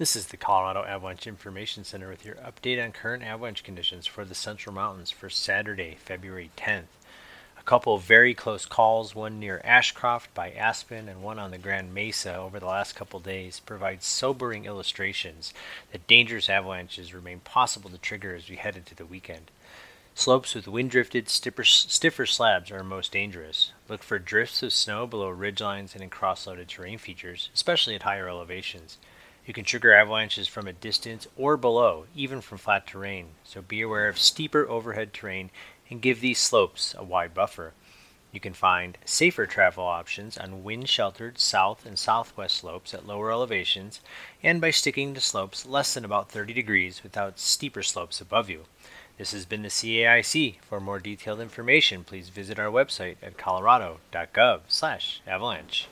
This is the Colorado Avalanche Information Center with your update on current avalanche conditions for the Central Mountains for Saturday, February 10th. A couple of very close calls, one near Ashcroft by Aspen and one on the Grand Mesa over the last couple days, provide sobering illustrations that dangerous avalanches remain possible to trigger as we head into the weekend. Slopes with wind drifted, stiffer, stiffer slabs are most dangerous. Look for drifts of snow below ridgelines and in cross loaded terrain features, especially at higher elevations. You can trigger avalanches from a distance or below, even from flat terrain, so be aware of steeper overhead terrain and give these slopes a wide buffer. You can find safer travel options on wind sheltered south and southwest slopes at lower elevations and by sticking to slopes less than about 30 degrees without steeper slopes above you. This has been the CAIC. For more detailed information, please visit our website at colorado.gov/avalanche.